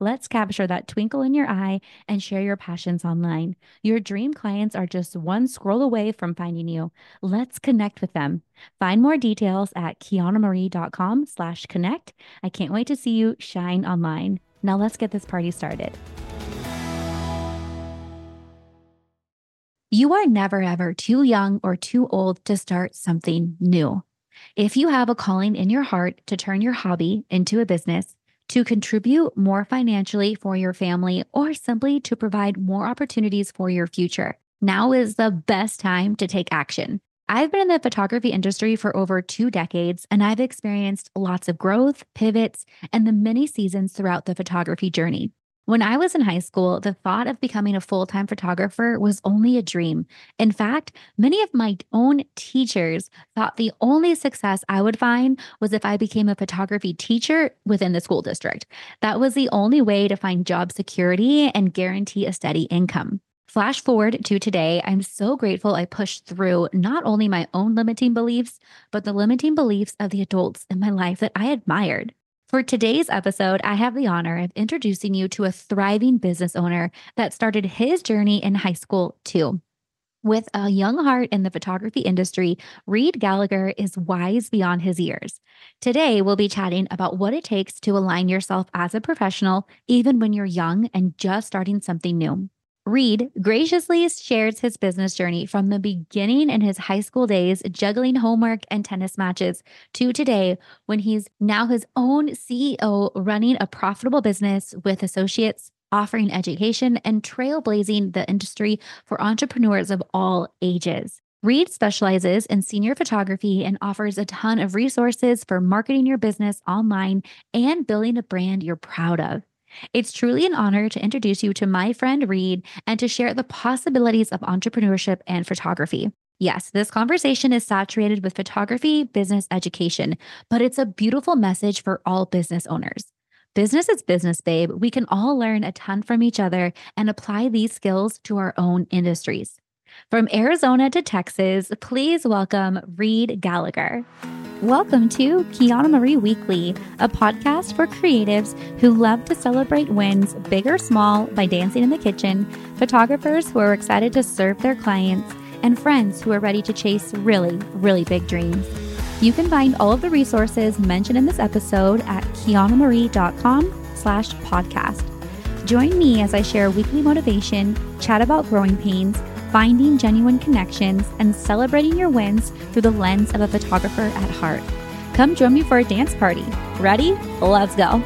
Let's capture that twinkle in your eye and share your passions online. Your dream clients are just one scroll away from finding you. Let's connect with them. Find more details at quiannamarie.com slash connect. I can't wait to see you shine online. Now let's get this party started. You are never ever too young or too old to start something new. If you have a calling in your heart to turn your hobby into a business, to contribute more financially for your family, or simply to provide more opportunities for your future. Now is the best time to take action. I've been in the photography industry for over two decades, and I've experienced lots of growth, pivots, and the many seasons throughout the photography journey. When I was in high school, the thought of becoming a full time photographer was only a dream. In fact, many of my own teachers thought the only success I would find was if I became a photography teacher within the school district. That was the only way to find job security and guarantee a steady income. Flash forward to today, I'm so grateful I pushed through not only my own limiting beliefs, but the limiting beliefs of the adults in my life that I admired. For today's episode, I have the honor of introducing you to a thriving business owner that started his journey in high school, too. With a young heart in the photography industry, Reed Gallagher is wise beyond his years. Today, we'll be chatting about what it takes to align yourself as a professional, even when you're young and just starting something new. Reed graciously shares his business journey from the beginning in his high school days, juggling homework and tennis matches, to today when he's now his own CEO running a profitable business with associates, offering education and trailblazing the industry for entrepreneurs of all ages. Reed specializes in senior photography and offers a ton of resources for marketing your business online and building a brand you're proud of. It's truly an honor to introduce you to my friend Reed and to share the possibilities of entrepreneurship and photography. Yes, this conversation is saturated with photography, business education, but it's a beautiful message for all business owners. Business is business, babe. We can all learn a ton from each other and apply these skills to our own industries. From Arizona to Texas, please welcome Reed Gallagher. Welcome to Quianna Marie Weekly, a podcast for creatives who love to celebrate wins, big or small, by dancing in the kitchen, photographers who are excited to serve their clients, and friends who are ready to chase really, really big dreams. You can find all of the resources mentioned in this episode at quiannamarie.com slash podcast. Join me as I share weekly motivation, chat about growing pains, finding genuine connections, and celebrating your wins through the lens of a photographer at heart. Come join me for a dance party. Ready? Let's go.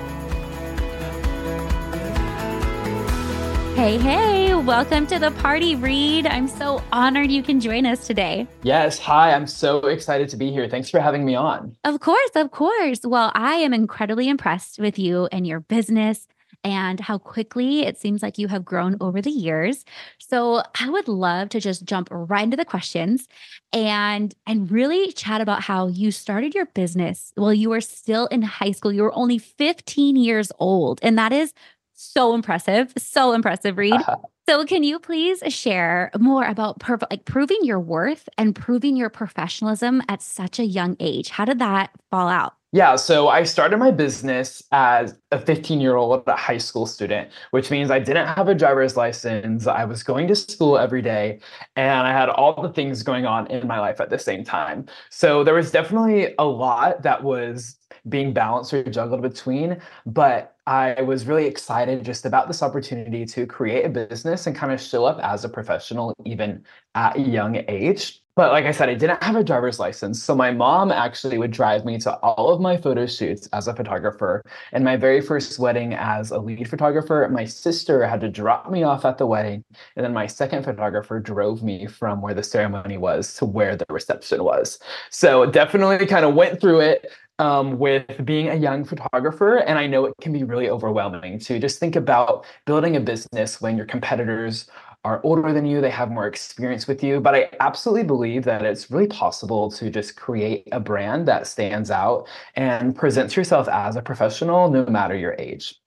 Hey, hey, welcome to the party, Reed. I'm so honored you can join us today. Yes, hi, I'm so excited to be here. Thanks for having me on. Of course, of course. Well, I am incredibly impressed with you and your business and how quickly it seems like you have grown over the years. So I would love to just jump right into the questions and and really chat about how you started your business while you were still in high school. You were only 15 years old, and that is so impressive. So impressive, Reed. Uh-huh. So, can you please share more about perf- like proving your worth and proving your professionalism at such a young age? How did that fall out? Yeah, so I started my business as a 15 year old high school student, which means I didn't have a driver's license. I was going to school every day, and I had all the things going on in my life at the same time. So there was definitely a lot that was being balanced or juggled between. But I was really excited just about this opportunity to create a business and kind of show up as a professional even at a young age. But like I said, I didn't have a driver's license. So my mom actually would drive me to all of my photo shoots as a photographer. And my very first wedding as a lead photographer, my sister had to drop me off at the wedding. And then my second photographer drove me from where the ceremony was to where the reception was. So definitely kind of went through it um, with being a young photographer. And I know it can be really overwhelming to just think about building a business when your competitors are older than you, they have more experience with you. But I absolutely believe that it's really possible to just create a brand that stands out and presents yourself as a professional no matter your age.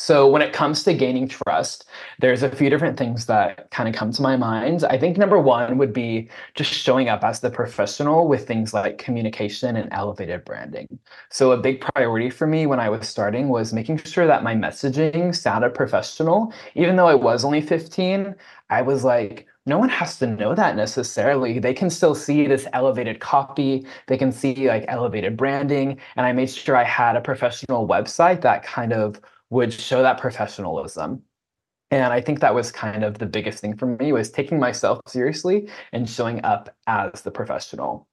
So when it comes to gaining trust, there's a few different things that kind of come to my mind. I think number one would be just showing up as the professional with things like communication and elevated branding. So a big priority for me when I was starting was making sure that my messaging sounded professional. Even though I was only 15, I was like, no one has to know that necessarily. They can still see this elevated copy. They can see like elevated branding. And I made sure I had a professional website that kind of would show that professionalism. And I think that was kind of the biggest thing for me was taking myself seriously and showing up as the professional.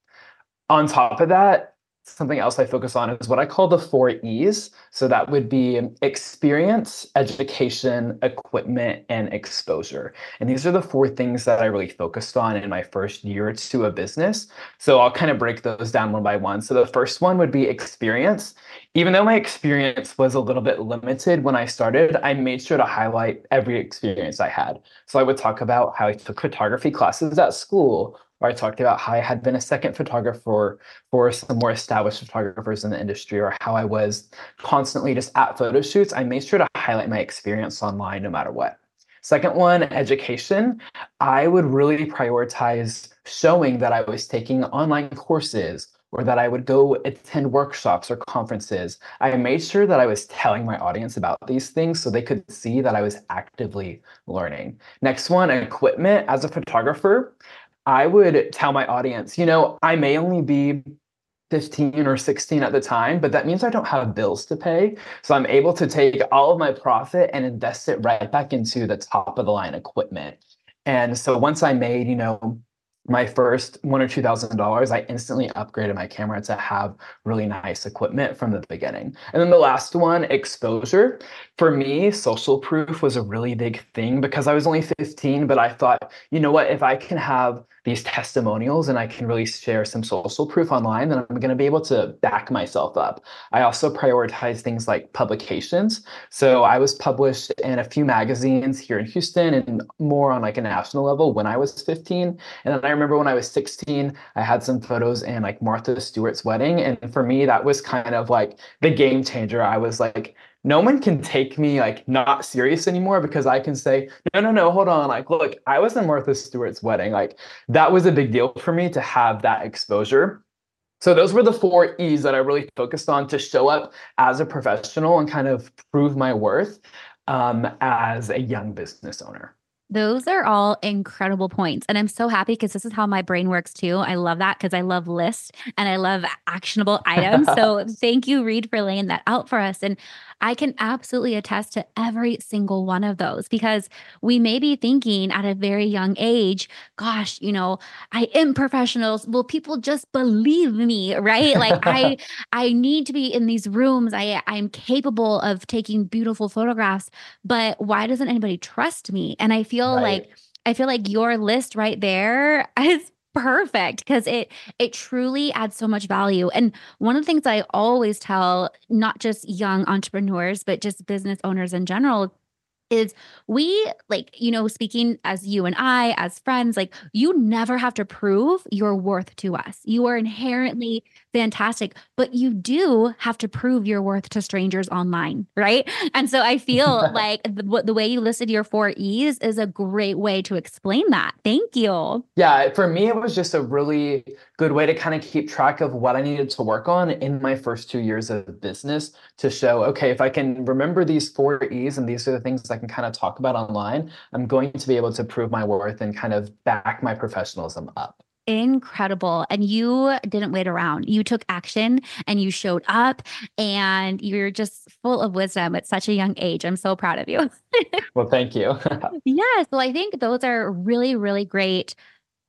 On top of that, something else I focus on is what I call the four E's. So that would be experience, education, equipment, and exposure. And these are the four things that I really focused on in my first year or two of business. So I'll kind of break those down one by one. So the first one would be experience. Even though my experience was a little bit limited when I started, I made sure to highlight every experience I had. So I would talk about how I took photography classes at school where I talked about how I had been a second photographer for some more established photographers in the industry, or how I was constantly just at photo shoots. I made sure to highlight my experience online no matter what. Second one, education. I would really prioritize showing that I was taking online courses or that I would go attend workshops or conferences. I made sure that I was telling my audience about these things so they could see that I was actively learning. Next one, equipment. As a photographer, I would tell my audience, you know, I may only be 15 or 16 at the time, but that means I don't have bills to pay. So I'm able to take all of my profit and invest it right back into the top of the line equipment. And so once I made, you know, my first one or two thousand dollars, I instantly upgraded my camera to have really nice equipment from the beginning. And then the last one, exposure. For me, social proof was a really big thing because I was only 15, but I thought, you know what, if I can have these testimonials and I can really share some social proof online, then I'm going to be able to back myself up. I also prioritize things like publications. So I was published in a few magazines here in Houston and more on like a national level when I was 15. And then I remember when I was 16, I had some photos in like Martha Stewart's wedding. And for me, that was kind of like the game changer. I was like, no one can take me like not serious anymore because I can say, no, no, no, hold on. Like, look, I was in Martha Stewart's wedding. Like, that was a big deal for me to have that exposure. So, those were the four E's that I really focused on to show up as a professional and kind of prove my worth um, as a young business owner. Those are all incredible points. And I'm so happy because this is how my brain works too. I love that because I love lists and I love actionable items. so thank you, Reed, for laying that out for us. And I can absolutely attest to every single one of those because we may be thinking at a very young age, gosh, you know, I am professionals. Will people just believe me? Right. Like I I need to be in these rooms. I I'm capable of taking beautiful photographs, but why doesn't anybody trust me? And I feel right. like I feel like your list right there is perfect because it it truly adds so much value. And one of the things i always tell not just young entrepreneurs but just business owners in general is we like you know speaking as you and I as friends like you never have to prove your worth to us. You are inherently fantastic, but you do have to prove your worth to strangers online, right? And so I feel like the, the way you listed your 4 E's is a great way to explain that. Thank you. Yeah, for me it was just a really good way to kind of keep track of what I needed to work on in my first 2 years of business to show okay, if I can remember these 4 E's and these are the things I can kind of talk about online, I'm going to be able to prove my worth and kind of back my professionalism up. incredible. And you didn't wait around. You took action and you showed up and you're just full of wisdom at such a young age. I'm so proud of you. well, thank you. yes. Well, I think those are really, really great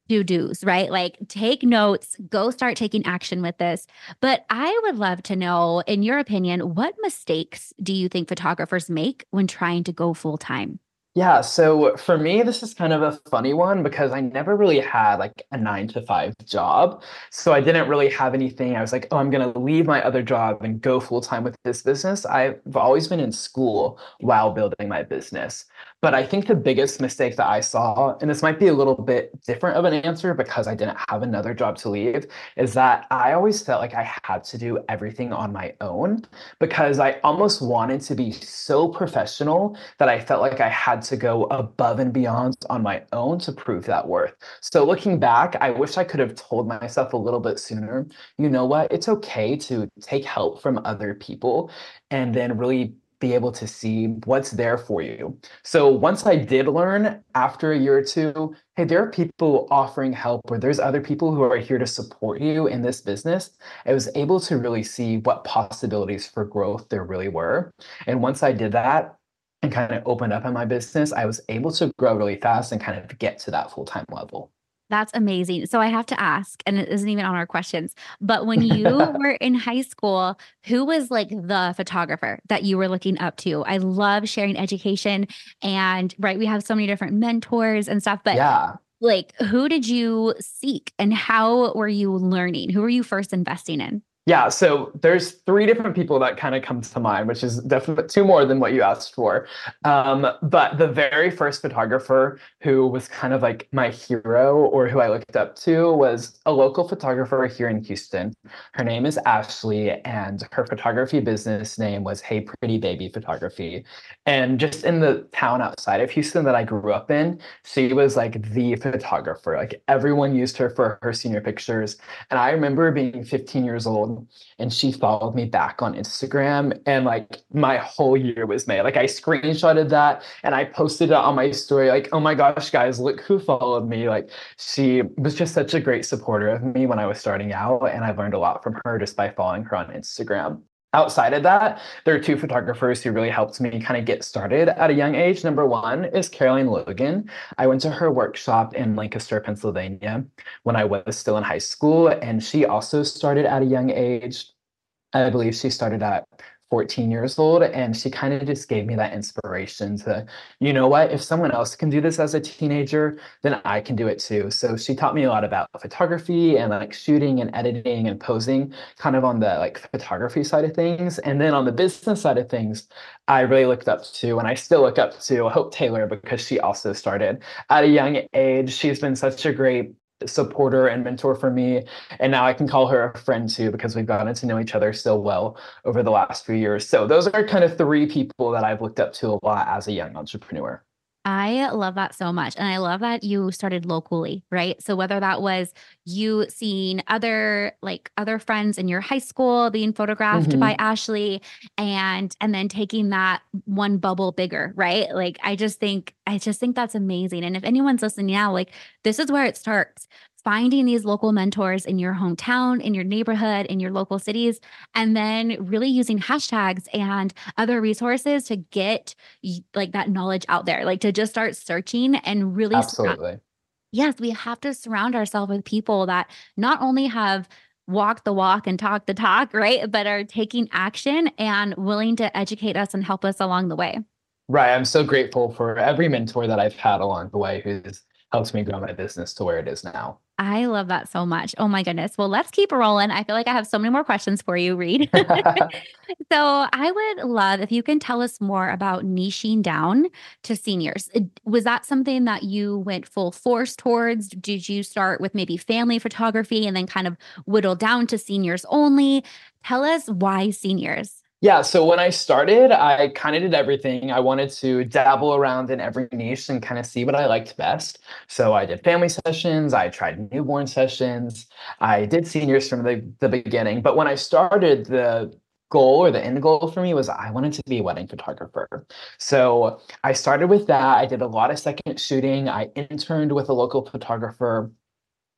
do do's, right? Like take notes, go start taking action with this. But I would love to know, in your opinion, what mistakes do you think photographers make when trying to go full time? Yeah, so for me, this is kind of a funny one because I never really had like a nine to five job. So I didn't really have anything. I was like, oh, I'm going to leave my other job and go full time with this business. I've always been in school while building my business. But I think the biggest mistake that I saw, and this might be a little bit different of an answer because I didn't have another job to leave, is that I always felt like I had to do everything on my own because I almost wanted to be so professional that I felt like I had to go above and beyond on my own to prove that worth. So looking back, I wish I could have told myself a little bit sooner, you know what, it's okay to take help from other people and then really be able to see what's there for you. So once I did learn after a year or two, hey, there are people offering help or there's other people who are here to support you in this business, I was able to really see what possibilities for growth there really were. And once I did that and kind of opened up in my business, I was able to grow really fast and kind of get to that full-time level. That's amazing. So I have to ask, and it isn't even on our questions, but when you were in high school, who was like the photographer that you were looking up to? I love sharing education and right, we have so many different mentors and stuff, but yeah. like who did you seek and how were you learning? Who were you first investing in? Yeah, so there's three different people that kind of come to mind, which is definitely two more than what you asked for. Um, but the very first photographer who was kind of like my hero or who I looked up to was a local photographer here in Houston. Her name is Ashley, and her photography business name was Hey Pretty Baby Photography. And just in the town outside of Houston that I grew up in, she was like the photographer. Like everyone used her for her senior pictures. And I remember being 15 years old and she followed me back on Instagram and like my whole year was made. Like I screenshotted that and I posted it on my story like, "Oh my gosh, guys, look who followed me." Like she was just such a great supporter of me when I was starting out and I've learned a lot from her just by following her on Instagram. Outside of that, there are two photographers who really helped me kind of get started at a young age. Number one is Caroline Logan. I went to her workshop in Lancaster, Pennsylvania when I was still in high school, and she also started at a young age. I believe she started at 14 years old and she kind of just gave me that inspiration to you know what? If someone else can do this as a teenager then i can do it too. So she taught me a lot about photography and like shooting and editing and posing kind of on the like photography side of things. And then on the business side of things i really looked up to and i still look up to hope taylor because she also started. At a young age she's been such a great supporter and mentor for me. And now I can call her a friend too because we've gotten to know each other so well over the last few years. So those are kind of three people that I've looked up to a lot as a young entrepreneur. I love that so much. And I love that you started locally, right? So whether that was you seeing other like other friends in your high school being photographed mm-hmm. by Ashley and and then taking that one bubble bigger, right? Like I just think I just think that's amazing. And if anyone's listening now, like this is where it starts finding these local mentors in your hometown, in your neighborhood, in your local cities, and then really using hashtags and other resources to get like that knowledge out there, like to just start searching and really. Absolutely. yes, we have to surround ourselves with people that not only have walk the walk and talk the talk, right? But are taking action and willing to educate us and help us along the way. Right. I'm so grateful for every mentor that I've had along the way who's helped me grow my business to where it is now. I love that so much. Oh my goodness. Well, let's keep rolling. I feel like I have so many more questions for you, Reed. so I would love if you can tell us more about niching down to seniors. Was that something that you went full force towards? Did you start with maybe family photography and then kind of whittle down to seniors only? Tell us why seniors. Yeah, so when I started, I kind of did everything. I wanted to dabble around in every niche and kind of see what I liked best. So I did family sessions, I tried newborn sessions, I did seniors from the, the beginning. But when I started, the goal or the end goal for me was I wanted to be a wedding photographer. So I started with that. I did a lot of second shooting. I interned with a local photographer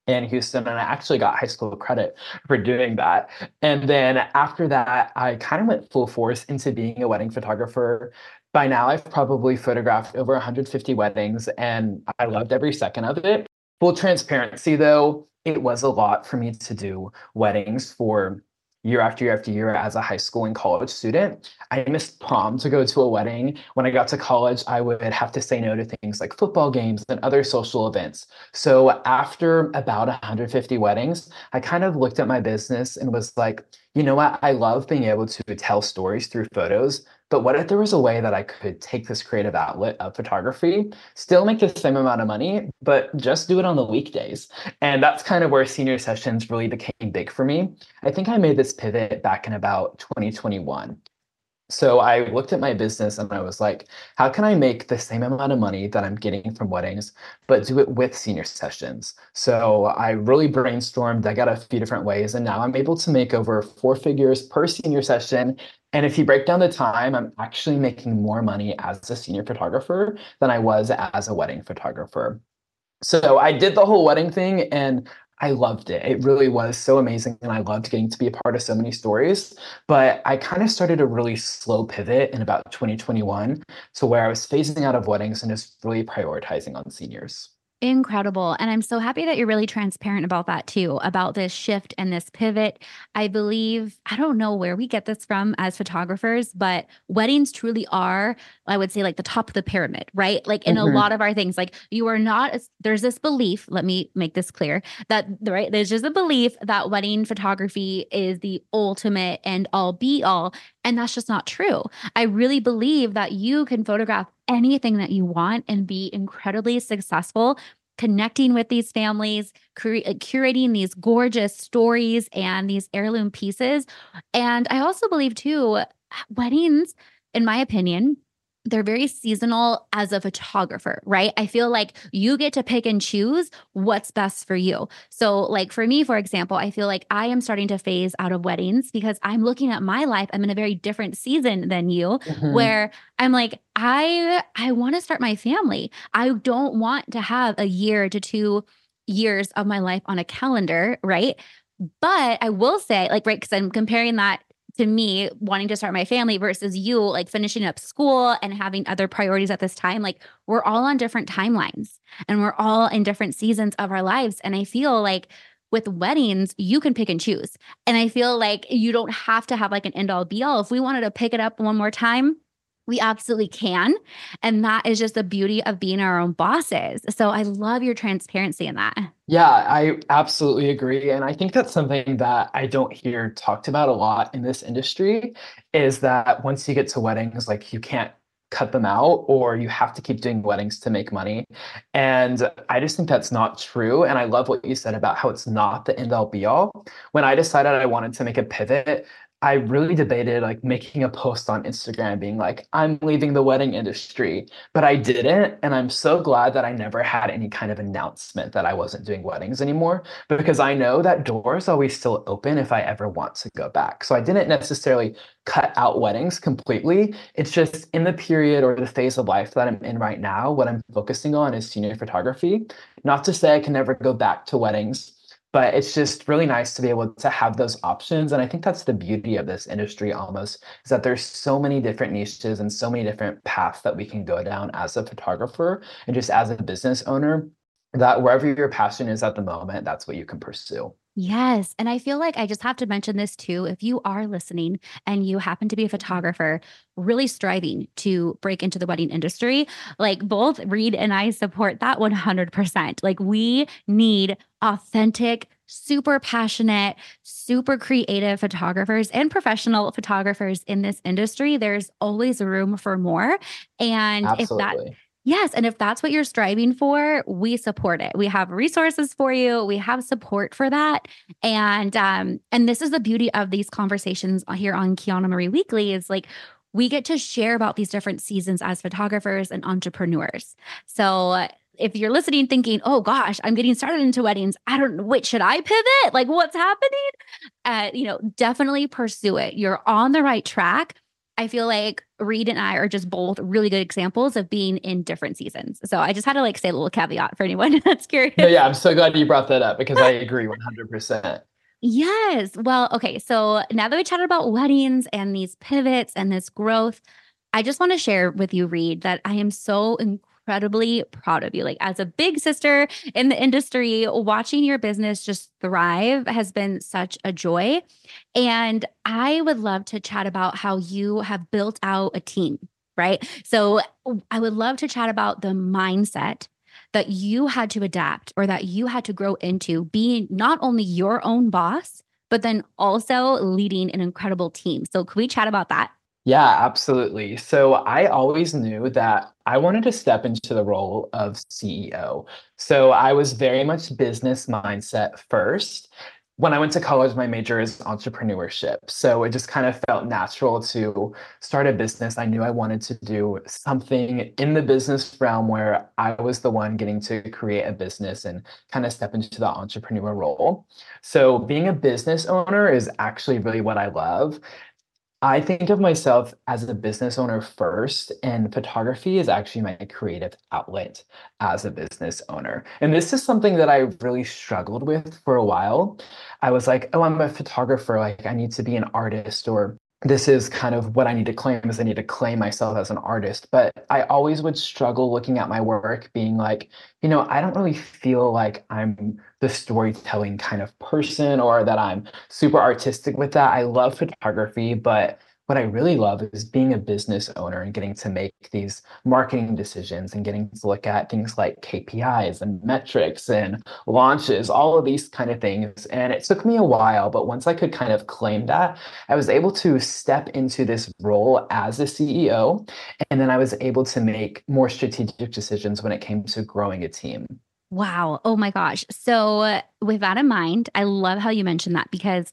in Houston, and I actually got high school credit for doing that. And then after that, I kind of went full force into being a wedding photographer. By now, I've probably photographed over 150 weddings, and I loved every second of it. Full transparency, though, it was a lot for me to do weddings for year after year after year as a high school and college student. I missed prom to go to a wedding. When I got to college, I would have to say no to things like football games and other social events. So after about 150 weddings, I kind of looked at my business and was like, you know what? I love being able to tell stories through photos. But what if there was a way that I could take this creative outlet of photography, still make the same amount of money, but just do it on the weekdays? And that's kind of where senior sessions really became big for me. I think I made this pivot back in about 2021. So I looked at my business and I was like, how can I make the same amount of money that I'm getting from weddings, but do it with senior sessions? So I really brainstormed, I got a few different ways, and now I'm able to make over four figures per senior session. And if you break down the time, I'm actually making more money as a senior photographer than I was as a wedding photographer. So I did the whole wedding thing and I loved it. It really was so amazing. And I loved getting to be a part of so many stories. But I kind of started a really slow pivot in about 2021 to where I was phasing out of weddings and just really prioritizing on seniors. Incredible. And I'm so happy that you're really transparent about that too, about this shift and this pivot. I believe, I don't know where we get this from as photographers, but weddings truly are, I would say, like the top of the pyramid, right? Like in mm-hmm. a lot of our things, like you are not, there's this belief, let me make this clear, that, right, there's just a belief that wedding photography is the ultimate and all be all. And that's just not true. I really believe that you can photograph anything that you want and be incredibly successful connecting with these families, uh, curating these gorgeous stories and these heirloom pieces. And I also believe, too, weddings, in my opinion, they're very seasonal as a photographer, right? I feel like you get to pick and choose what's best for you. So, like for me, for example, I feel like I am starting to phase out of weddings because I'm looking at my life. I'm in a very different season than you, mm-hmm. where I'm like, I I want to start my family. I don't want to have a year to two years of my life on a calendar, right? But I will say, like, right, because I'm comparing that to me wanting to start my family versus you like finishing up school and having other priorities at this time like we're all on different timelines and we're all in different seasons of our lives. And i feel like with weddings you can pick and choose. And i feel like you don't have to have like an end all be all. If we wanted to pick it up one more time we absolutely can. And that is just the beauty of being our own bosses. So I love your transparency in that. Yeah, I absolutely agree. And I think that's something that I don't hear talked about a lot in this industry is that once you get to weddings, like you can't cut them out or you have to keep doing weddings to make money. And I just think that's not true. And I love what you said about how it's not the end all be all. When I decided I wanted to make a pivot, I really debated like making a post on Instagram being like, I'm leaving the wedding industry, but I didn't. And I'm so glad that I never had any kind of announcement that I wasn't doing weddings anymore because I know that doors always still open if I ever want to go back. So I didn't necessarily cut out weddings completely. It's just in the period or the phase of life that I'm in right now, what I'm focusing on is senior photography. Not to say I can never go back to weddings but it's just really nice to be able to have those options and i think that's the beauty of this industry almost is that there's so many different niches and so many different paths that we can go down as a photographer and just as a business owner that wherever your passion is at the moment that's what you can pursue Yes. And I feel like I just have to mention this too. If you are listening and you happen to be a photographer, really striving to break into the wedding industry, like both Reed and I support that 100%. Like we need authentic, super passionate, super creative photographers and professional photographers in this industry. There's always room for more. And Absolutely. if that Yes. And if that's what you're striving for, we support it. We have resources for you. We have support for that. And um, and this is the beauty of these conversations here on Quianna Marie Weekly is like we get to share about these different seasons as photographers and entrepreneurs. So if you're listening thinking, oh gosh, I'm getting started into weddings, I don't know, which should I pivot? Like what's happening? Uh, you know, definitely pursue it. You're on the right track I feel like Reed and I are just both really good examples of being in different seasons. So I just had to like say a little caveat for anyone that's curious. No, yeah, I'm so glad you brought that up because I agree 100%. Yes. Well, okay. So now that we chatted about weddings and these pivots and this growth, I just want to share with you, Reed, that I am so incredibly proud of you. Like, as a big sister in the industry, watching your business just thrive has been such a joy. And I would love to chat about how you have built out a team, right? So, I would love to chat about the mindset that you had to adapt or that you had to grow into being not only your own boss, but then also leading an incredible team. So, can we chat about that? Yeah, absolutely. So I always knew that I wanted to step into the role of CEO. So I was very much business mindset first when I went to college, my major is entrepreneurship. So it just kind of felt natural to start a business. I knew I wanted to do something in the business realm where I was the one getting to create a business and kind of step into the entrepreneur role. So being a business owner is actually really what I love. I think of myself as a business owner first, and photography is actually my creative outlet as a business owner. And this is something that I really struggled with for a while. I was like, oh, I'm a photographer, like I need to be an artist or this is kind of what I need to claim is I need to claim myself as an artist. But I always would struggle looking at my work, being like, you know, I don't really feel like I'm the storytelling kind of person or that I'm super artistic with that. I love photography, but what I really love is being a business owner and getting to make these marketing decisions and getting to look at things like KPIs and metrics and launches, all of these kind of things. And it took me a while, but once I could kind of claim that, I was able to step into this role as a CEO. And then I was able to make more strategic decisions when it came to growing a team. Wow. Oh my gosh. So, with that in mind, I love how you mentioned that because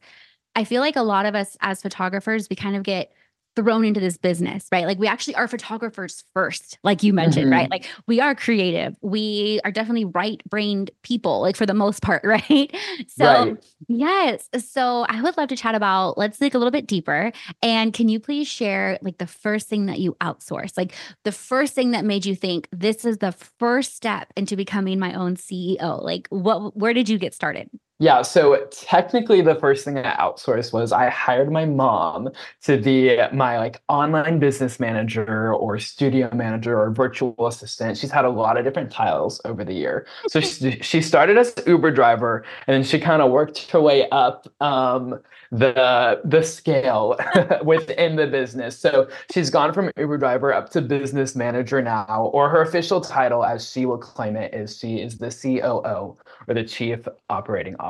I feel like a lot of us as photographers, we kind of get thrown into this business, right? Like we actually are photographers first, like you mentioned, mm-hmm. right? Like we are creative. We are definitely right-brained people, like for the most part, right? So right. yes. So I would love to chat about let's dig a little bit deeper. And can you please share like the first thing that you outsource? Like the first thing that made you think this is the first step into becoming my own CEO? Like what where did you get started? Yeah, so technically the first thing I outsourced was I hired my mom to be my like online business manager or studio manager or virtual assistant. She's had a lot of different titles over the year. So she, she started as Uber driver and then she kind of worked her way up um, the the scale within the business. So she's gone from Uber driver up to business manager now, or her official title, as she will claim it, is she is the COO or the Chief Operating Officer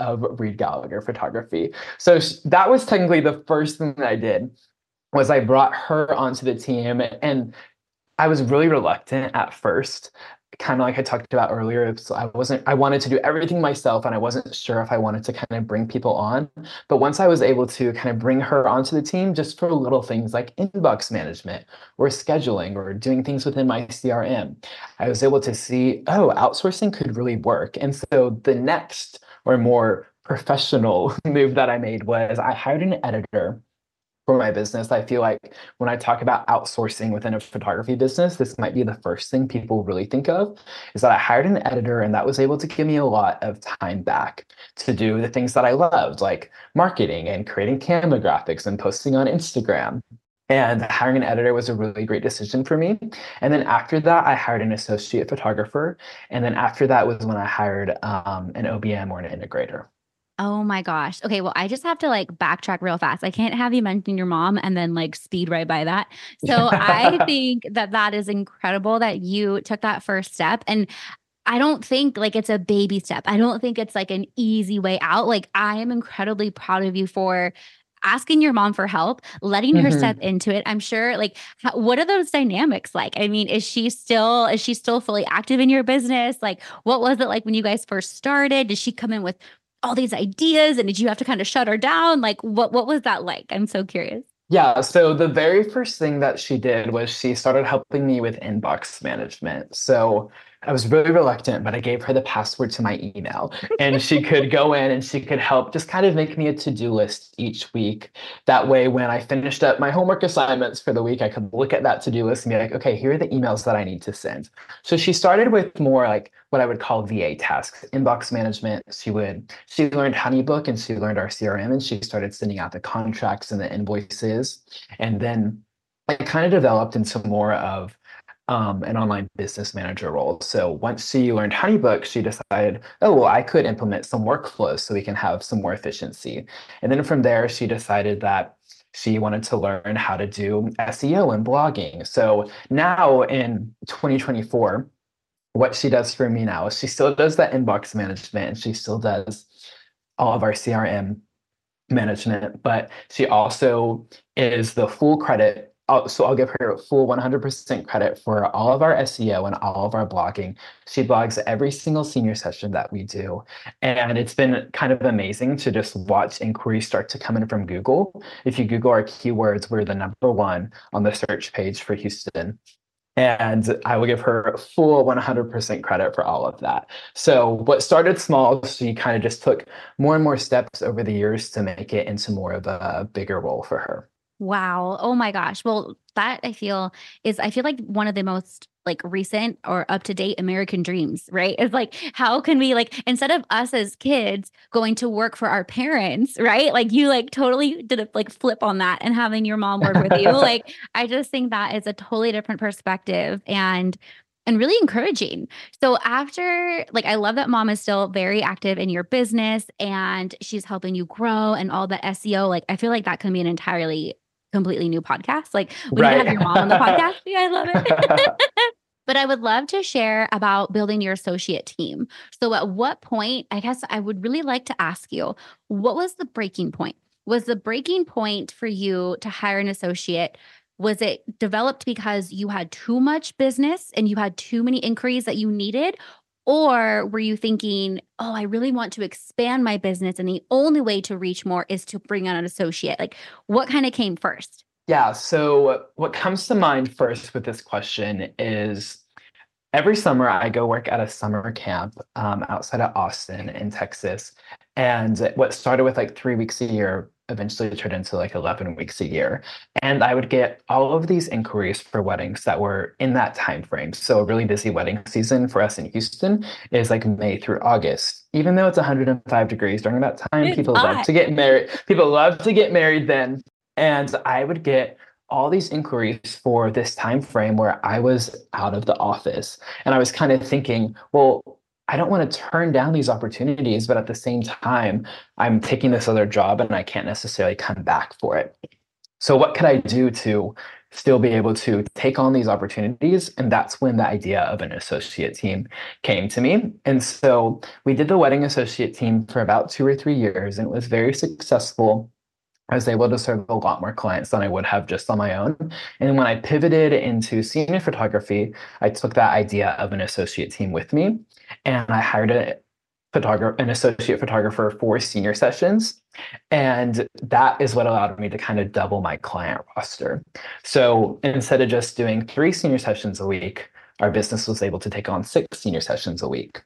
of Reed Gallagher Photography. So that was technically the first thing that I did was I brought her onto the team and I was really reluctant at first kind of like I talked about earlier, So I wasn't, I wanted to do everything myself and I wasn't sure if I wanted to kind of bring people on. But once I was able to kind of bring her onto the team just for little things like inbox management or scheduling or doing things within my CRM, I was able to see, oh, outsourcing could really work. And so the next or more professional move that I made was I hired an editor for my business. I feel like when I talk about outsourcing within a photography business, this might be the first thing people really think of is that I hired an editor and that was able to give me a lot of time back to do the things that I loved, like marketing and creating Canva graphics and posting on Instagram. And hiring an editor was a really great decision for me. And then after that, I hired an associate photographer. And then after that was when I hired um, an OBM or an integrator. Oh my gosh. Okay. Well, I just have to like backtrack real fast. I can't have you mention your mom and then like speed right by that. So I think that that is incredible that you took that first step. And I don't think like it's a baby step. I don't think it's like an easy way out. Like I am incredibly proud of you for asking your mom for help, letting mm-hmm. her step into it. I'm sure like how, what are those dynamics like? I mean, is she still is she still fully active in your business? Like what was it like when you guys first started? Did she come in with all these ideas and did you have to kind of shut her down? Like what what was that like? I'm so curious. Yeah, so the very first thing that she did was she started helping me with inbox management. So I was really reluctant, but I gave her the password to my email and she could go in and she could help just kind of make me a to-do list each week. That way, when I finished up my homework assignments for the week, I could look at that to-do list and be like, okay, here are the emails that I need to send. So she started with more like what I would call VA tasks, inbox management. She would, she learned Honeybook and she learned our CRM and she started sending out the contracts and the invoices. And then I kind of developed into more of um, an online business manager role. So once she learned Honeybook, she decided, oh, well, I could implement some workflows so we can have some more efficiency. And then from there, she decided that she wanted to learn how to do SEO and blogging. So now in 2024, what she does for me now is she still does that inbox management and she still does all of our CRM management, but she also is the full credit I'll, so I'll give her full 100% credit for all of our SEO and all of our blogging. She blogs every single senior session that we do. And it's been kind of amazing to just watch inquiries start to come in from Google. If you Google our keywords, we're the number one on the search page for Houston. And I will give her full 100% credit for all of that. So, what started small, she kind of just took more and more steps over the years to make it into more of a bigger role for her. Wow. Oh my gosh. Well, that I feel is I feel like one of the most like recent or up to date American dreams, right? Is like how can we like instead of us as kids going to work for our parents, right? Like you like totally did a like flip on that and having your mom work with you. like I just think that is a totally different perspective and and really encouraging. So after like I love that mom is still very active in your business and she's helping you grow and all the SEO like I feel like that can be an entirely completely new podcast. Like we right. have your mom on the podcast. Yeah, I love it. but I would love to share about building your associate team. So at what point, I guess I would really like to ask you, what was the breaking point? Was the breaking point for you to hire an associate? Was it developed because you had too much business and you had too many inquiries that you needed? Or were you thinking, oh, I really want to expand my business and the only way to reach more is to bring on an associate? Like, what kind of came first? Yeah. So, what comes to mind first with this question is every summer I go work at a summer camp um, outside of Austin in Texas. And what started with like three weeks a year eventually turned into like 11 weeks a year. And i would get all of these inquiries for weddings that were in that time frame. So a really busy wedding season for us in houston is like may through august. Even though it's 105 degrees during that time it's people hot. love to get married people love to get married then. And i would get all these inquiries for this time frame where i was out of the office. And i was kind of thinking well I don't want to turn down these opportunities, but at the same time, I'm taking this other job and I can't necessarily come back for it. So, what could I do to still be able to take on these opportunities? And that's when the idea of an associate team came to me. And so, we did the wedding associate team for about two or three years, and it was very successful. I was able to serve a lot more clients than I would have just on my own. And when I pivoted into senior photography, I took that idea of an associate team with me and I hired a photographer, an associate photographer for senior sessions. And that is what allowed me to kind of double my client roster. So instead of just doing three senior sessions a week, our business was able to take on six senior sessions a week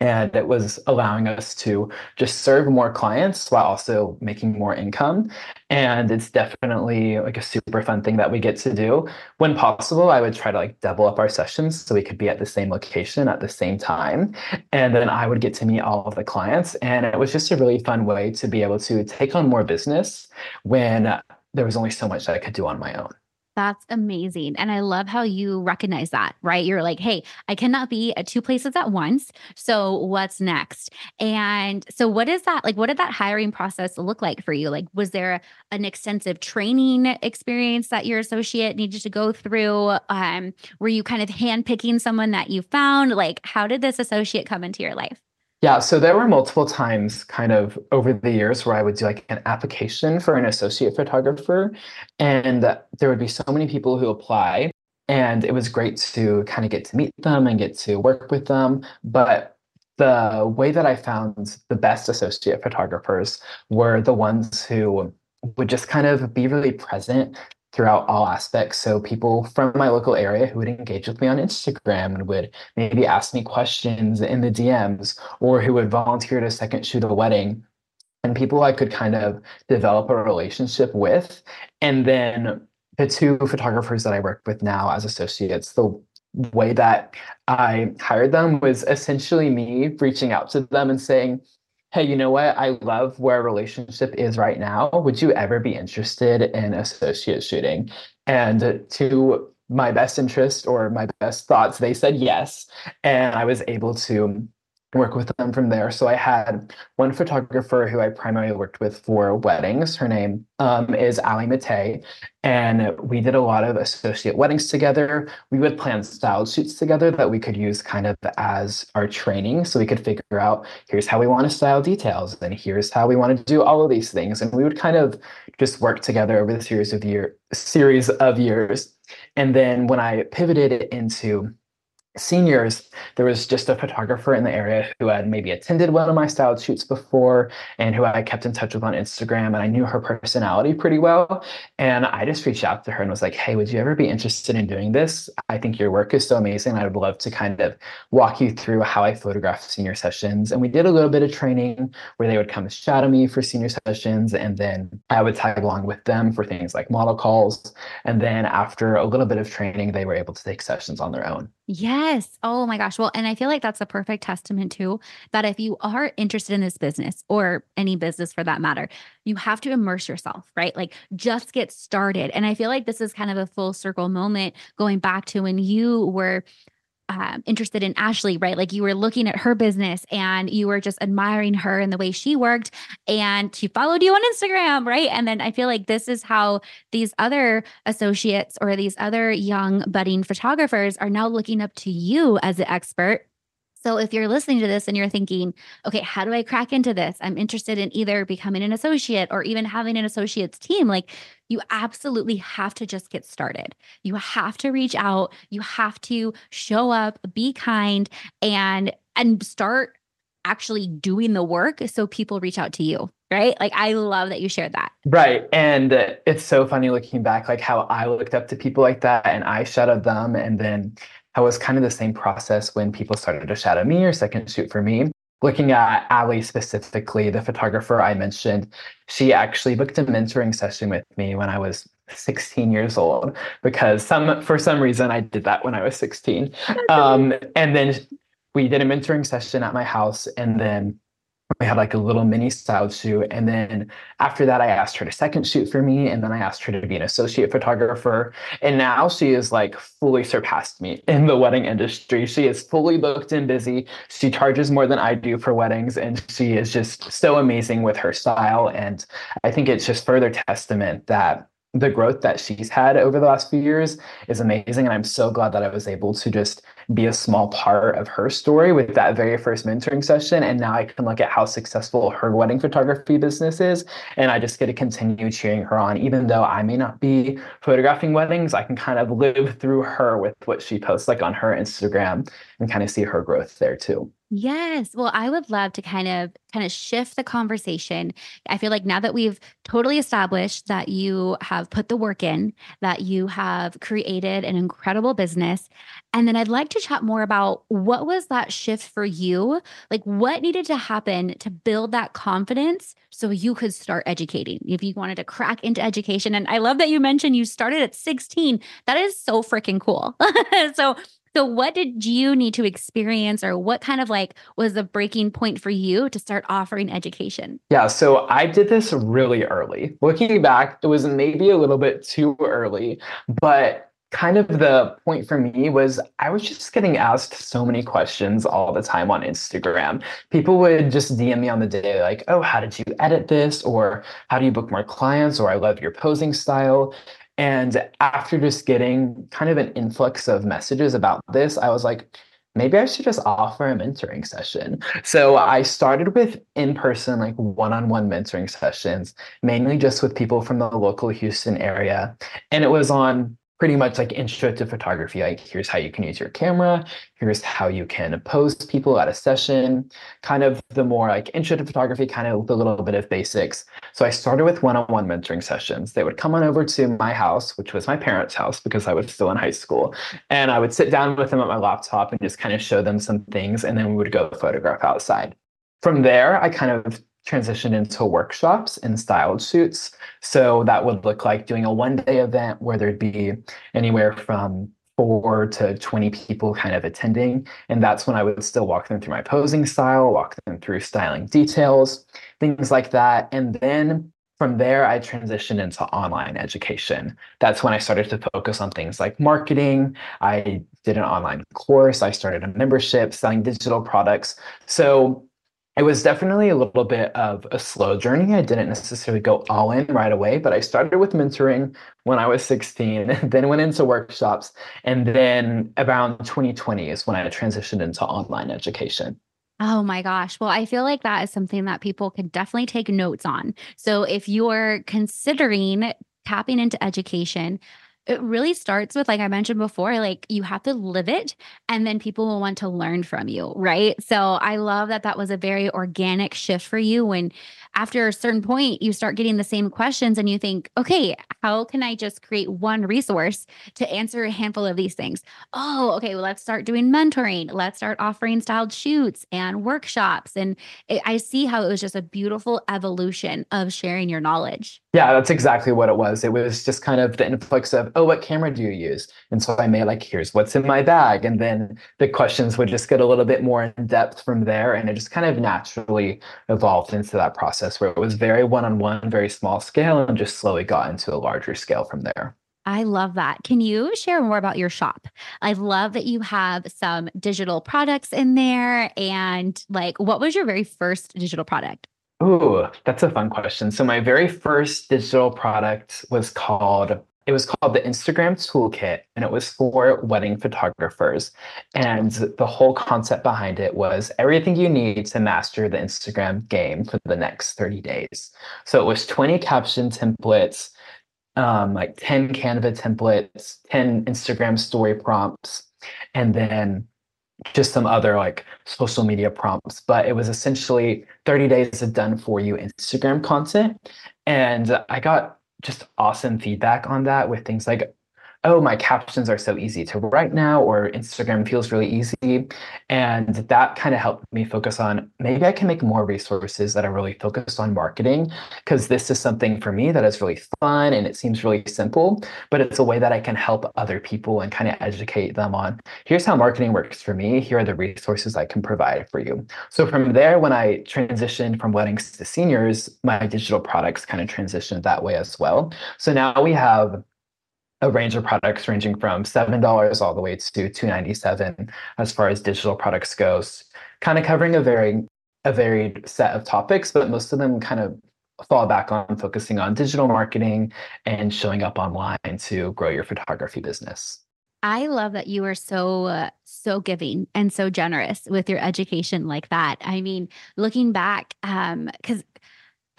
and it was allowing us to just serve more clients while also making more income. And it's definitely like a super fun thing that we get to do. When possible i would try to like double up our sessions so we could be at the same location at the same time. And then i would get to meet all of the clients. And it was just a really fun way to be able to take on more business when there was only so much that i could do on my own that's amazing. And I love how you recognize that, right? You're like, hey, I cannot be at two places at once. So what's next? And so, what is that like? What did that hiring process look like for you? Like, was there an extensive training experience that your associate needed to go through? Um, were you kind of handpicking someone that you found? Like, how did this associate come into your life? Yeah, so there were multiple times kind of over the years where I would do like an application for an associate photographer, and there would be so many people who apply. And it was great to kind of get to meet them and get to work with them. But the way that I found the best associate photographers were the ones who would just kind of be really present throughout all aspects. So people from my local area who would engage with me on Instagram and would maybe ask me questions in the DMs or who would volunteer to second shoot a wedding and people I could kind of develop a relationship with. And then the two photographers that I work with now as associates, the way that I hired them was essentially me reaching out to them and saying, hey, you know what? I love where our relationship is right now. Would you ever be interested in associate shooting? And to my best interest or my best thoughts, they said yes. And I was able to work with them from there. So I had one photographer who I primarily worked with for weddings. Her name um, is Ali Mate, and we did a lot of associate weddings together. We would plan style shoots together that we could use kind of as our training, so we could figure out here's how we want to style details, and here's how we want to do all of these things, and we would kind of just work together over the series of year series of years. And then when I pivoted into seniors, there was just a photographer in the area who had maybe attended one of my styled shoots before and who I kept in touch with on Instagram. And I knew her personality pretty well. And I just reached out to her and was like, hey, would you ever be interested in doing this? I think your work is so amazing. I would love to kind of walk you through how I photograph senior sessions. And we did a little bit of training where they would come shadow me for senior sessions. And then I would tag along with them for things like model calls. And then after a little bit of training, they were able to take sessions on their own. Yes. Oh my gosh. Well, and I feel like that's a perfect testament too that if you are interested in this business or any business for that matter, you have to immerse yourself, right? Like just get started. And I feel like this is kind of a full circle moment going back to when you were um, interested in Ashley, right? Like you were looking at her business and you were just admiring her and the way she worked, and she followed you on Instagram, right? And then I feel like this is how these other associates or these other young budding photographers are now looking up to you as an expert so if you're listening to this and you're thinking, okay, how do I crack into this? I'm interested in either becoming an associate or even having an associate's team. Like you absolutely have to just get started. You have to reach out, you have to show up, be kind and and start actually doing the work so people reach out to you right like i love that you shared that right and uh, it's so funny looking back like how i looked up to people like that and i shadowed them and then how was kind of the same process when people started to shadow me or second shoot for me. Looking at Ali specifically, the photographer I mentioned, she actually booked a mentoring session with me when I was 16 years old because some for some reason I did that when I was 16. Um, and then we did a mentoring session at my house, and then we had like a little mini style shoot. And then after that, I asked her to second shoot for me. And then I asked her to be an associate photographer. And now she is like fully surpassed me in the wedding industry. She is fully booked and busy. She charges more than I do for weddings. And she is just so amazing with her style. And I think it's just further testament that the growth that she's had over the last few years is amazing. And I'm so glad that I was able to just be a small part of her story with that very first mentoring session. And now I can look at how successful her wedding photography business is. And I just get to continue cheering her on. Even though I may not be photographing weddings, I can kind of live through her with what she posts like on her Instagram and kind of see her growth there too. Yes. Well, I would love to kind of kind of shift the conversation. I feel like now that we've totally established that you have put the work in, that you have created an incredible business, and then I'd like to chat more about what was that shift for you? Like what needed to happen to build that confidence so you could start educating. If you wanted to crack into education and I love that you mentioned you started at 16. That is so freaking cool. so so, what did you need to experience, or what kind of like was the breaking point for you to start offering education? Yeah, so I did this really early. Looking back, it was maybe a little bit too early, but kind of the point for me was I was just getting asked so many questions all the time on Instagram. People would just DM me on the day, like, oh, how did you edit this? Or how do you book more clients? Or I love your posing style. And after just getting kind of an influx of messages about this, I was like, maybe I should just offer a mentoring session. So I started with in person, like one on one mentoring sessions, mainly just with people from the local Houston area. And it was on pretty much like intro to photography. Like, here's how you can use your camera, here's how you can pose people at a session, kind of the more like intro to photography, kind of the little bit of basics. So I started with one on one mentoring sessions. They would come on over to my house, which was my parents' house because I was still in high school. And I would sit down with them at my laptop and just kind of show them some things. And then we would go photograph outside. From there, I kind of transitioned into workshops and styled shoots. So that would look like doing a one day event where there'd be anywhere from four to 20 people kind of attending. And that's when I would still walk them through my posing style, walk them through styling details, things like that. And then from there, I transitioned into online education. That's when I started to focus on things like marketing. I did an online course. I started a membership selling digital products. So it was definitely a little bit of a slow journey. I didn't necessarily go all in right away, but I started with mentoring when I was 16, then went into workshops, and then around 2020 is when I transitioned into online education. Oh my gosh. Well, I feel like that is something that people could definitely take notes on. So if you're considering tapping into education, it really starts with, like I mentioned before, like you have to live it and then people will want to learn from you. Right. So I love that that was a very organic shift for you when after a certain point you start getting the same questions and you think, okay, how can I just create one resource to answer a handful of these things? Oh, okay. Well, let's start doing mentoring. Let's start offering styled shoots and workshops. And it, I see how it was just a beautiful evolution of sharing your knowledge. Yeah, that's exactly what it was. It was just kind of the influx of, oh, what camera do you use? And so I made like, here's what's in my bag. And then the questions would just get a little bit more in depth from there. And it just kind of naturally evolved into that process where it was very one on one, very small scale, and just slowly got into a larger scale from there. I love that. Can you share more about your shop? I love that you have some digital products in there. And like, what was your very first digital product? Oh, that's a fun question. So my very first digital product was called it was called the Instagram Toolkit and it was for wedding photographers. And the whole concept behind it was everything you need to master the Instagram game for the next 30 days. So it was 20 caption templates, um, like 10 Canva templates, 10 Instagram story prompts, and then just some other like social media prompts, but it was essentially 30 days of done for you Instagram content. And I got just awesome feedback on that with things like oh, my captions are so easy to write now, or Instagram feels really easy. And that kind of helped me focus on maybe I can make more resources that are really focused on marketing, because this is something for me that is really fun and it seems really simple, but it's a way that I can help other people and kind of educate them on here's how marketing works for me. Here are the resources I can provide for you. So from there, when I transitioned from weddings to seniors, my digital products kind of transitioned that way as well. So now we have a range of products ranging from $7 all the way to 297 as far as digital products goes kind of covering a very a varied set of topics but most of them kind of fall back on focusing on digital marketing and showing up online to grow your photography business I love that you are so uh, so giving and so generous with your education like that. I mean, looking back um cuz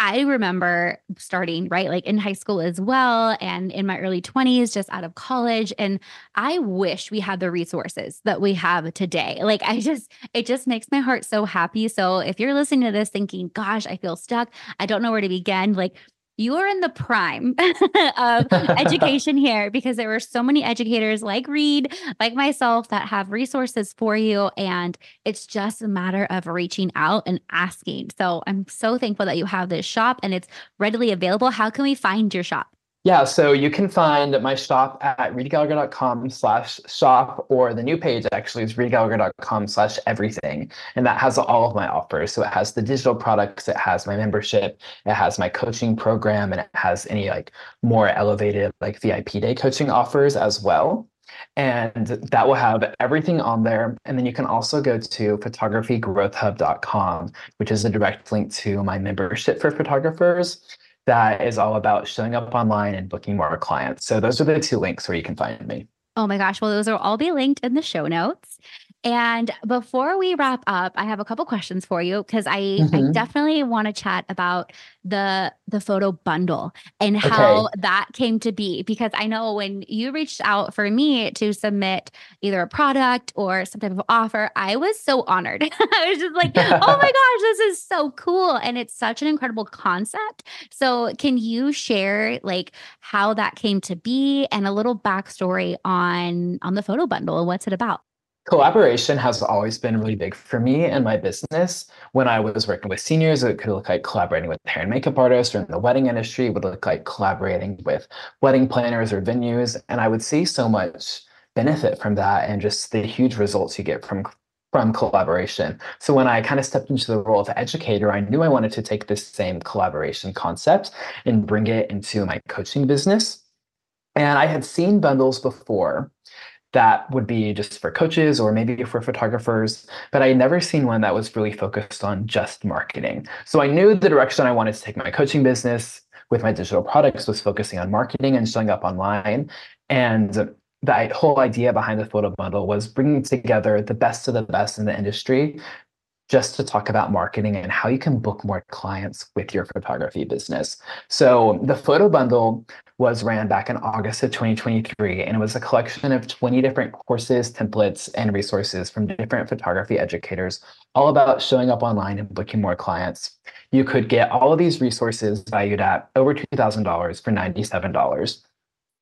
I remember starting, right, like in high school as well, and in my early 20s, just out of college. And I wish we had the resources that we have today. Like, I just, it just makes my heart so happy. So, if you're listening to this thinking, gosh, I feel stuck, I don't know where to begin, like, you are in the prime of education here because there were so many educators like Reed, like myself, that have resources for you. And it's just a matter of reaching out and asking. So I'm so thankful that you have this shop and it's readily available. How can we find your shop? Yeah, so you can find my shop at reedgallagher.com slash shop, or the new page actually is reedgallagher.com slash everything. And that has all of my offers. So it has the digital products, it has my membership, it has my coaching program, and it has any like more elevated like VIP day coaching offers as well. And that will have everything on there. And then you can also go to photographygrowthhub.com, which is a direct link to my membership for photographers that is all about showing up online and booking more clients. So those are the two links where you can find me. Oh my gosh. Well, those will all be linked in the show notes. And before we wrap up, I have a couple questions for you because I, mm-hmm. I definitely want to chat about the the photo bundle and how okay. that came to be because I know when you reached out for me to submit either a product or some type of offer, I was so honored. I was just like, "Oh my gosh, this is so cool." And it's such an incredible concept. So, can you share like how that came to be and a little backstory on on the photo bundle and what's it about? Collaboration has always been really big for me and my business. When I was working with seniors, it could look like collaborating with hair and makeup artists, or in the wedding industry, it would look like collaborating with wedding planners or venues. And I would see so much benefit from that and just the huge results you get from from collaboration. So when I kind of stepped into the role of educator, I knew I wanted to take this same collaboration concept and bring it into my coaching business. And I had seen bundles before that would be just for coaches or maybe for photographers, but I had never seen one that was really focused on just marketing. So I knew the direction I wanted to take my coaching business with my digital products was focusing on marketing and showing up online. And the whole idea behind the photo bundle was bringing together the best of the best in the industry just to talk about marketing and how you can book more clients with your photography business. So the photo bundle was ran back in August of 2023, and it was a collection of 20 different courses, templates, and resources from different photography educators, all about showing up online and booking more clients. You could get all of these resources valued at over $2,000 for $97.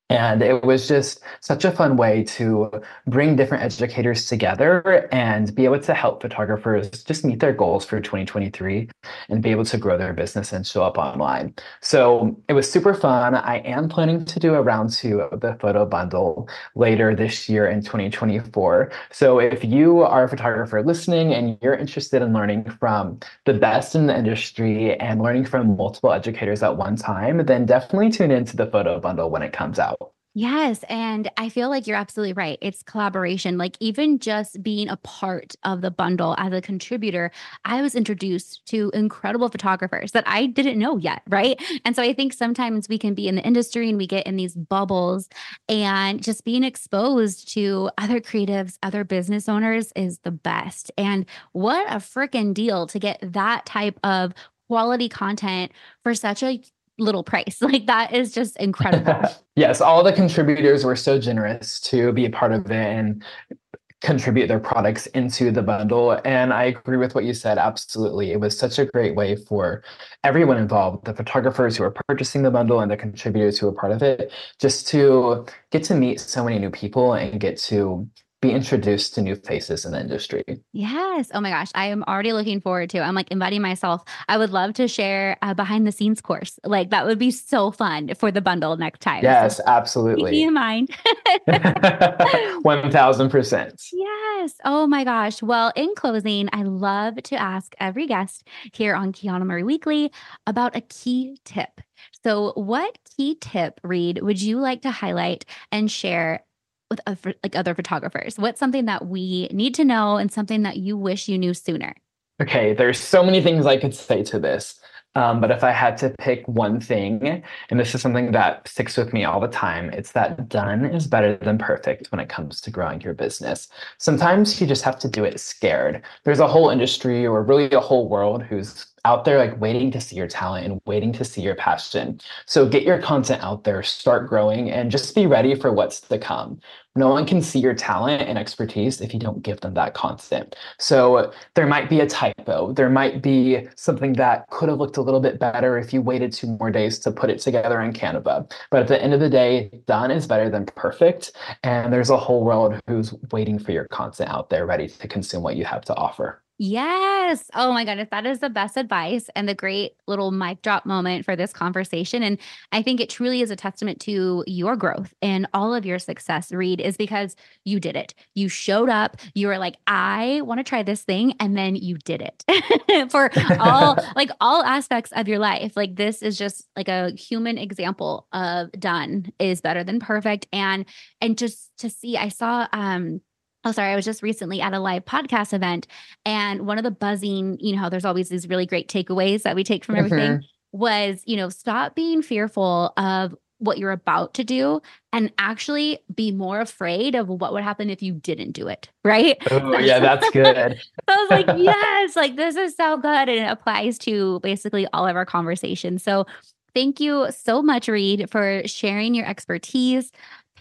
And it was just such a fun way to bring different educators together and be able to help photographers just meet their goals for 2023 and be able to grow their business and show up online. So it was super fun. I am planning to do a round two of the photo bundle later this year in 2024. So if you are a photographer listening and you're interested in learning from the best in the industry and learning from multiple educators at one time, then definitely tune into the photo bundle when it comes out. Yes. And I feel like you're absolutely right. It's collaboration. Like, even just being a part of the bundle as a contributor, I was introduced to incredible photographers that I didn't know yet. Right. And so I think sometimes we can be in the industry and we get in these bubbles and just being exposed to other creatives, other business owners is the best. And what a freaking deal to get that type of quality content for such a little price. Like that is just incredible. yes, all the contributors were so generous to be a part of it and contribute their products into the bundle. And I agree with what you said. Absolutely. It was such a great way for everyone involved the photographers who are purchasing the bundle and the contributors who are part of it just to get to meet so many new people and get to be introduced to new faces in the industry. Yes. Oh my gosh. I am already looking forward to. I'm like inviting myself. I would love to share a behind the scenes course. Like that would be so fun for the bundle next time. Yes, so absolutely. Keep me in mind. 1000%. Yes. Oh my gosh. Well, in closing, I love to ask every guest here on Quianna Marie Weekly about a key tip. So, what key tip, Reed, would you like to highlight and share with other, like other photographers? What's something that we need to know and something that you wish you knew sooner? Okay, there's so many things I could say to this. Um, but if I had to pick one thing, and this is something that sticks with me all the time, it's that done is better than perfect when it comes to growing your business. Sometimes you just have to do it scared. There's a whole industry or really a whole world who's out there like waiting to see your talent and waiting to see your passion. So get your content out there, start growing, and just be ready for what's to come. No one can see your talent and expertise if you don't give them that content. So there might be a typo. There might be something that could have looked a little bit better if you waited two more days to put it together in Canva. But at the end of the day, done is better than perfect. And there's a whole world who's waiting for your content out there ready to consume what you have to offer. Yes. Oh my goodness. That is the best advice and the great little mic drop moment for this conversation. And I think it truly is a testament to your growth and all of your success, Reed, is because you did it. You showed up. You were like, I want to try this thing. And then you did it for all, like all aspects of your life. Like this is just like a human example of done is better than perfect. And, and just to see, I saw, um, Oh, sorry. I was just recently at a live podcast event, and one of the buzzing, you know, there's always these really great takeaways that we take from everything mm-hmm. was, you know, stop being fearful of what you're about to do and actually be more afraid of what would happen if you didn't do it. Right. Oh, yeah, that's good. so I was like, yes, like this is so good. And it applies to basically all of our conversations. So thank you so much, Reed, for sharing your expertise,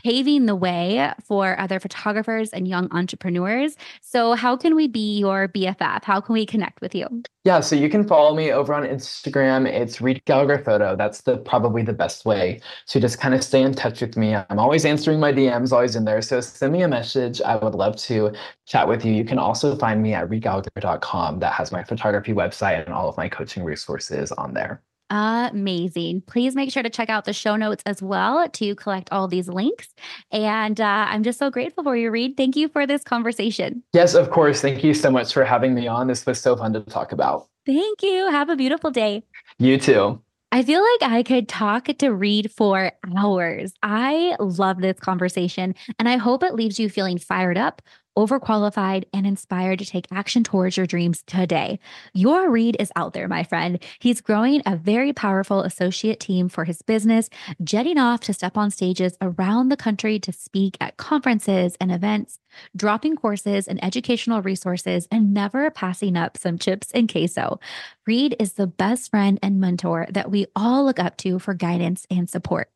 paving the way for other photographers and young entrepreneurs. So, how can we be your BFF? How can we connect with you? Yeah, so you can follow me over on Instagram. It's Reed Gallagher Photo. That's the probably the best way to just kind of stay in touch with me. I'm always answering my DMs, always in there. So send me a message. I would love to chat with you. You can also find me at reedgallagher.com. That has my photography website and all of my coaching resources on there. Amazing. Please make sure to check out the show notes as well to collect all these links. And uh, I'm just so grateful for you, Reed. Thank you for this conversation. Yes, of course. Thank you so much for having me on. This was so fun to talk about. Thank you. Have a beautiful day. You too. I feel like I could talk to Reed for hours. I love this conversation, and I hope it leaves you feeling fired up overqualified, and inspired to take action towards your dreams today. Your Reed is out there, my friend. He's growing a very powerful associate team for his business, jetting off to step on stages around the country to speak at conferences and events, dropping courses and educational resources, and never passing up some chips and queso. Reed is the best friend and mentor that we all look up to for guidance and support.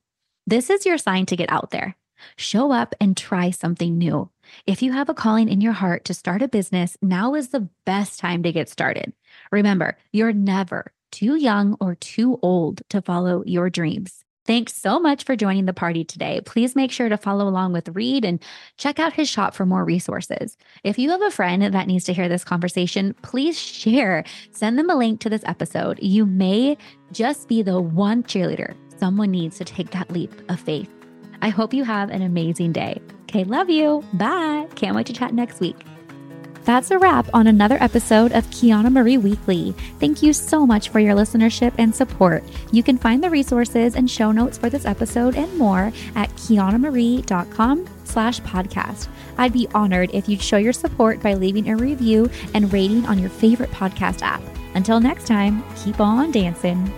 This is your sign to get out there. Show up and try something new. If you have a calling in your heart to start a business, now is the best time to get started. Remember, you're never too young or too old to follow your dreams. Thanks so much for joining the party today. Please make sure to follow along with Reed and check out his shop for more resources. If you have a friend that needs to hear this conversation, please share. Send them a link to this episode. You may just be the one cheerleader someone needs to take that leap of faith. I hope you have an amazing day. Okay, love you. Bye. Can't wait to chat next week. That's a wrap on another episode of Quianna Marie Weekly. Thank you so much for your listenership and support. You can find the resources and show notes for this episode and more at quiannamarie.com slash podcast. I'd be honored if you'd show your support by leaving a review and rating on your favorite podcast app. Until next time, keep on dancing.